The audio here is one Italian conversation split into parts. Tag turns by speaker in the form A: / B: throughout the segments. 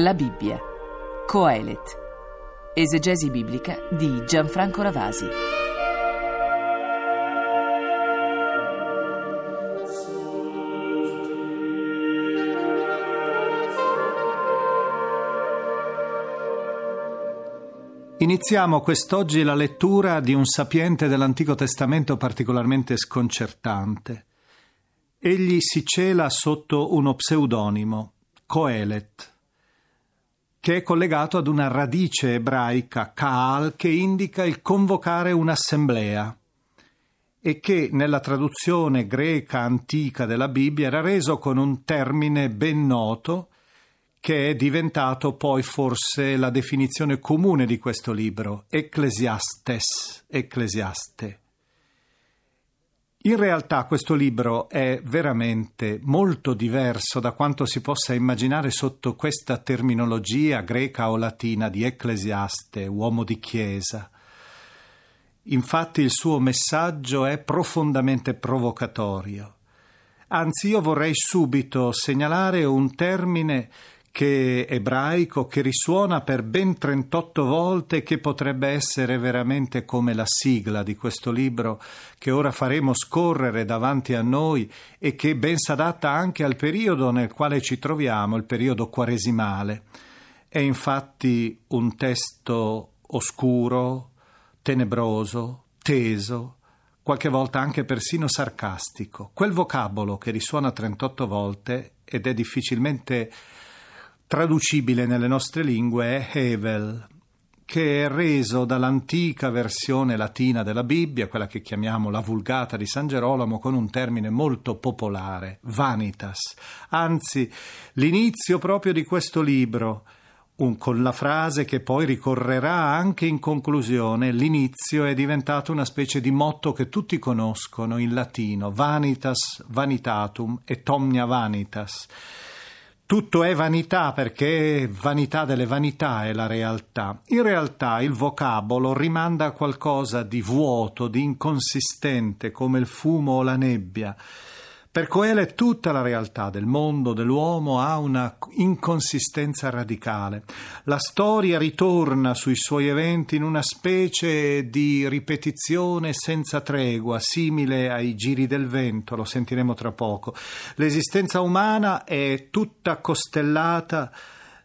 A: La Bibbia. Coelet. Esegesi biblica di Gianfranco Ravasi.
B: Iniziamo quest'oggi la lettura di un sapiente dell'Antico Testamento particolarmente sconcertante. Egli si cela sotto uno pseudonimo, Coelet che è collegato ad una radice ebraica, Kaal, che indica il convocare un'assemblea e che nella traduzione greca antica della Bibbia era reso con un termine ben noto che è diventato poi forse la definizione comune di questo libro, Ecclesiastes, Ecclesiaste. In realtà questo libro è veramente molto diverso da quanto si possa immaginare sotto questa terminologia greca o latina di ecclesiaste, uomo di chiesa. Infatti il suo messaggio è profondamente provocatorio. Anzi, io vorrei subito segnalare un termine che ebraico che risuona per ben 38 volte che potrebbe essere veramente come la sigla di questo libro che ora faremo scorrere davanti a noi e che ben s'adatta anche al periodo nel quale ci troviamo, il periodo quaresimale. È infatti un testo oscuro, tenebroso, teso, qualche volta anche persino sarcastico. Quel vocabolo che risuona 38 volte ed è difficilmente traducibile nelle nostre lingue è Hevel, che è reso dall'antica versione latina della Bibbia, quella che chiamiamo la Vulgata di San Gerolamo, con un termine molto popolare, vanitas. Anzi, l'inizio proprio di questo libro, un, con la frase che poi ricorrerà anche in conclusione, l'inizio è diventato una specie di motto che tutti conoscono in latino, vanitas vanitatum et omnia vanitas tutto è vanità perché vanità delle vanità è la realtà. In realtà il vocabolo rimanda a qualcosa di vuoto, di inconsistente, come il fumo o la nebbia. Per Coele tutta la realtà del mondo, dell'uomo, ha una inconsistenza radicale. La storia ritorna sui suoi eventi in una specie di ripetizione senza tregua, simile ai giri del vento, lo sentiremo tra poco. L'esistenza umana è tutta costellata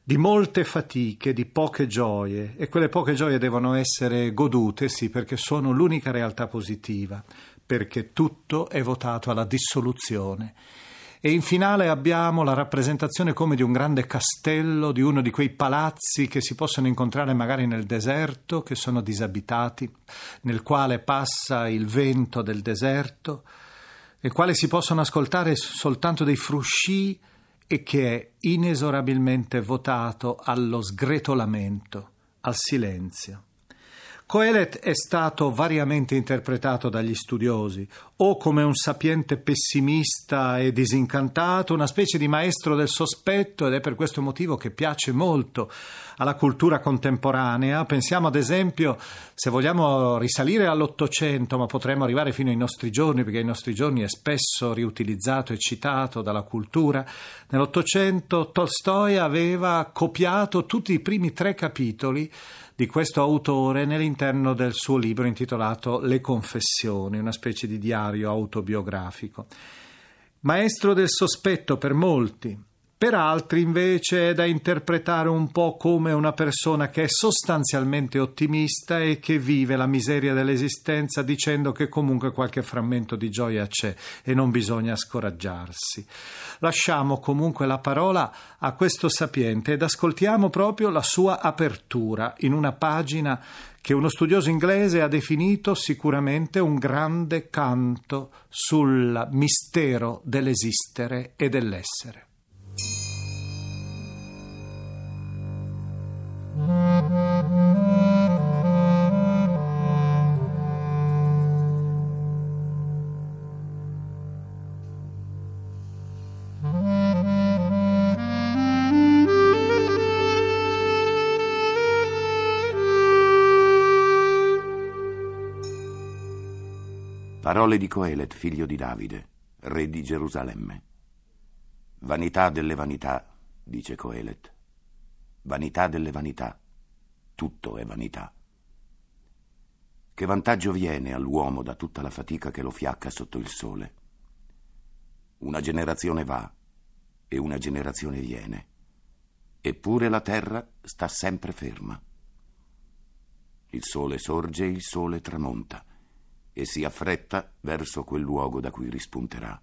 B: di molte fatiche, di poche gioie, e quelle poche gioie devono essere godute, sì, perché sono l'unica realtà positiva perché tutto è votato alla dissoluzione. E in finale abbiamo la rappresentazione come di un grande castello, di uno di quei palazzi che si possono incontrare magari nel deserto, che sono disabitati, nel quale passa il vento del deserto, nel quale si possono ascoltare soltanto dei frusci e che è inesorabilmente votato allo sgretolamento, al silenzio. Coelet è stato variamente interpretato dagli studiosi, o come un sapiente pessimista e disincantato, una specie di maestro del sospetto, ed è per questo motivo che piace molto alla cultura contemporanea. Pensiamo ad esempio, se vogliamo risalire all'Ottocento, ma potremmo arrivare fino ai nostri giorni, perché ai nostri giorni è spesso riutilizzato e citato dalla cultura. Nell'Ottocento Tolstoi aveva copiato tutti i primi tre capitoli di questo autore nell'interno del suo libro intitolato Le confessioni, una specie di diario autobiografico. Maestro del sospetto per molti, per altri invece è da interpretare un po' come una persona che è sostanzialmente ottimista e che vive la miseria dell'esistenza dicendo che comunque qualche frammento di gioia c'è e non bisogna scoraggiarsi. Lasciamo comunque la parola a questo sapiente ed ascoltiamo proprio la sua apertura in una pagina che uno studioso inglese ha definito sicuramente un grande canto sul mistero dell'esistere e dell'essere.
C: Parole di Coelet, figlio di Davide, re di Gerusalemme. Vanità delle vanità, dice Coelet. vanità delle vanità, tutto è vanità. Che vantaggio viene all'uomo da tutta la fatica che lo fiacca sotto il sole? Una generazione va e una generazione viene, eppure la terra sta sempre ferma. Il sole sorge e il sole tramonta e si affretta verso quel luogo da cui rispunterà.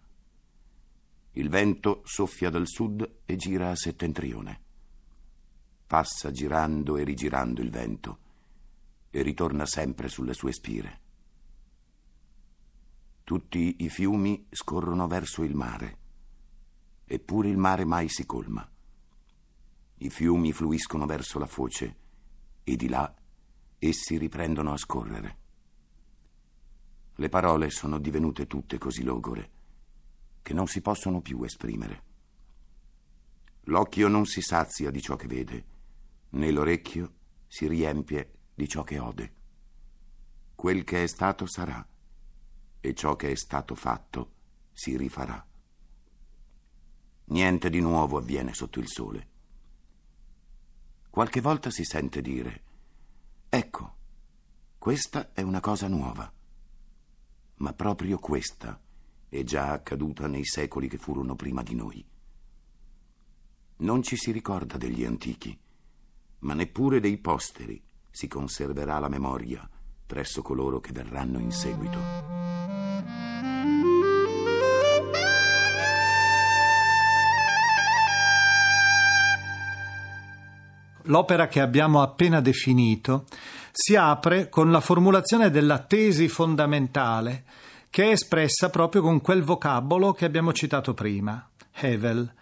C: Il vento soffia dal sud e gira a settentrione. Passa girando e rigirando il vento e ritorna sempre sulle sue spire. Tutti i fiumi scorrono verso il mare, eppure il mare mai si colma. I fiumi fluiscono verso la foce e di là essi riprendono a scorrere. Le parole sono divenute tutte così logore che non si possono più esprimere. L'occhio non si sazia di ciò che vede, né l'orecchio si riempie di ciò che ode. Quel che è stato sarà, e ciò che è stato fatto si rifarà. Niente di nuovo avviene sotto il sole. Qualche volta si sente dire, ecco, questa è una cosa nuova, ma proprio questa è già accaduta nei secoli che furono prima di noi. Non ci si ricorda degli antichi, ma neppure dei posteri si conserverà la memoria presso coloro che verranno in seguito.
B: L'opera che abbiamo appena definito si apre con la formulazione della tesi fondamentale che è espressa proprio con quel vocabolo che abbiamo citato prima, Hevel,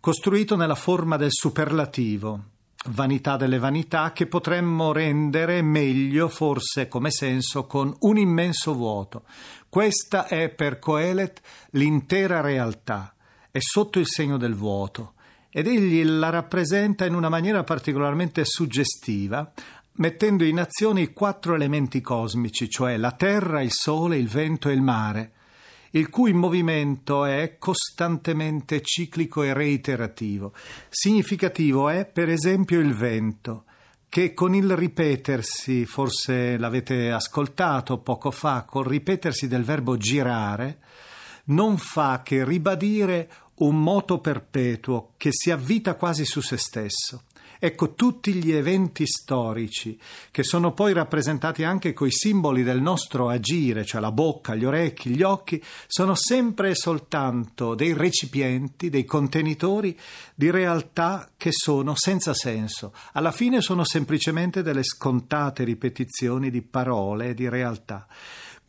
B: costruito nella forma del superlativo, vanità delle vanità, che potremmo rendere meglio, forse come senso, con un immenso vuoto. Questa è per Coelet l'intera realtà, è sotto il segno del vuoto ed egli la rappresenta in una maniera particolarmente suggestiva, mettendo in azione i quattro elementi cosmici, cioè la terra, il sole, il vento e il mare, il cui movimento è costantemente ciclico e reiterativo. Significativo è, per esempio, il vento, che con il ripetersi, forse l'avete ascoltato poco fa, col ripetersi del verbo girare, non fa che ribadire un moto perpetuo che si avvita quasi su se stesso. Ecco, tutti gli eventi storici, che sono poi rappresentati anche coi simboli del nostro agire, cioè la bocca, gli orecchi, gli occhi, sono sempre e soltanto dei recipienti, dei contenitori di realtà che sono senza senso. Alla fine sono semplicemente delle scontate ripetizioni di parole e di realtà.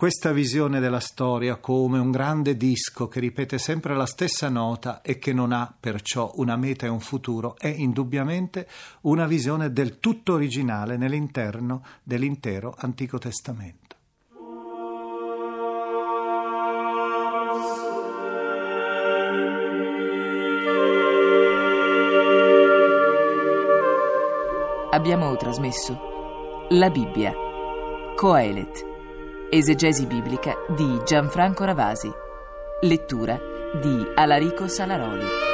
B: Questa visione della storia come un grande disco che ripete sempre la stessa nota e che non ha perciò una meta e un futuro è indubbiamente una visione del tutto originale nell'interno dell'intero Antico Testamento.
A: Abbiamo trasmesso La Bibbia, Coelet Esegesi biblica di Gianfranco Ravasi. Lettura di Alarico Salaroli.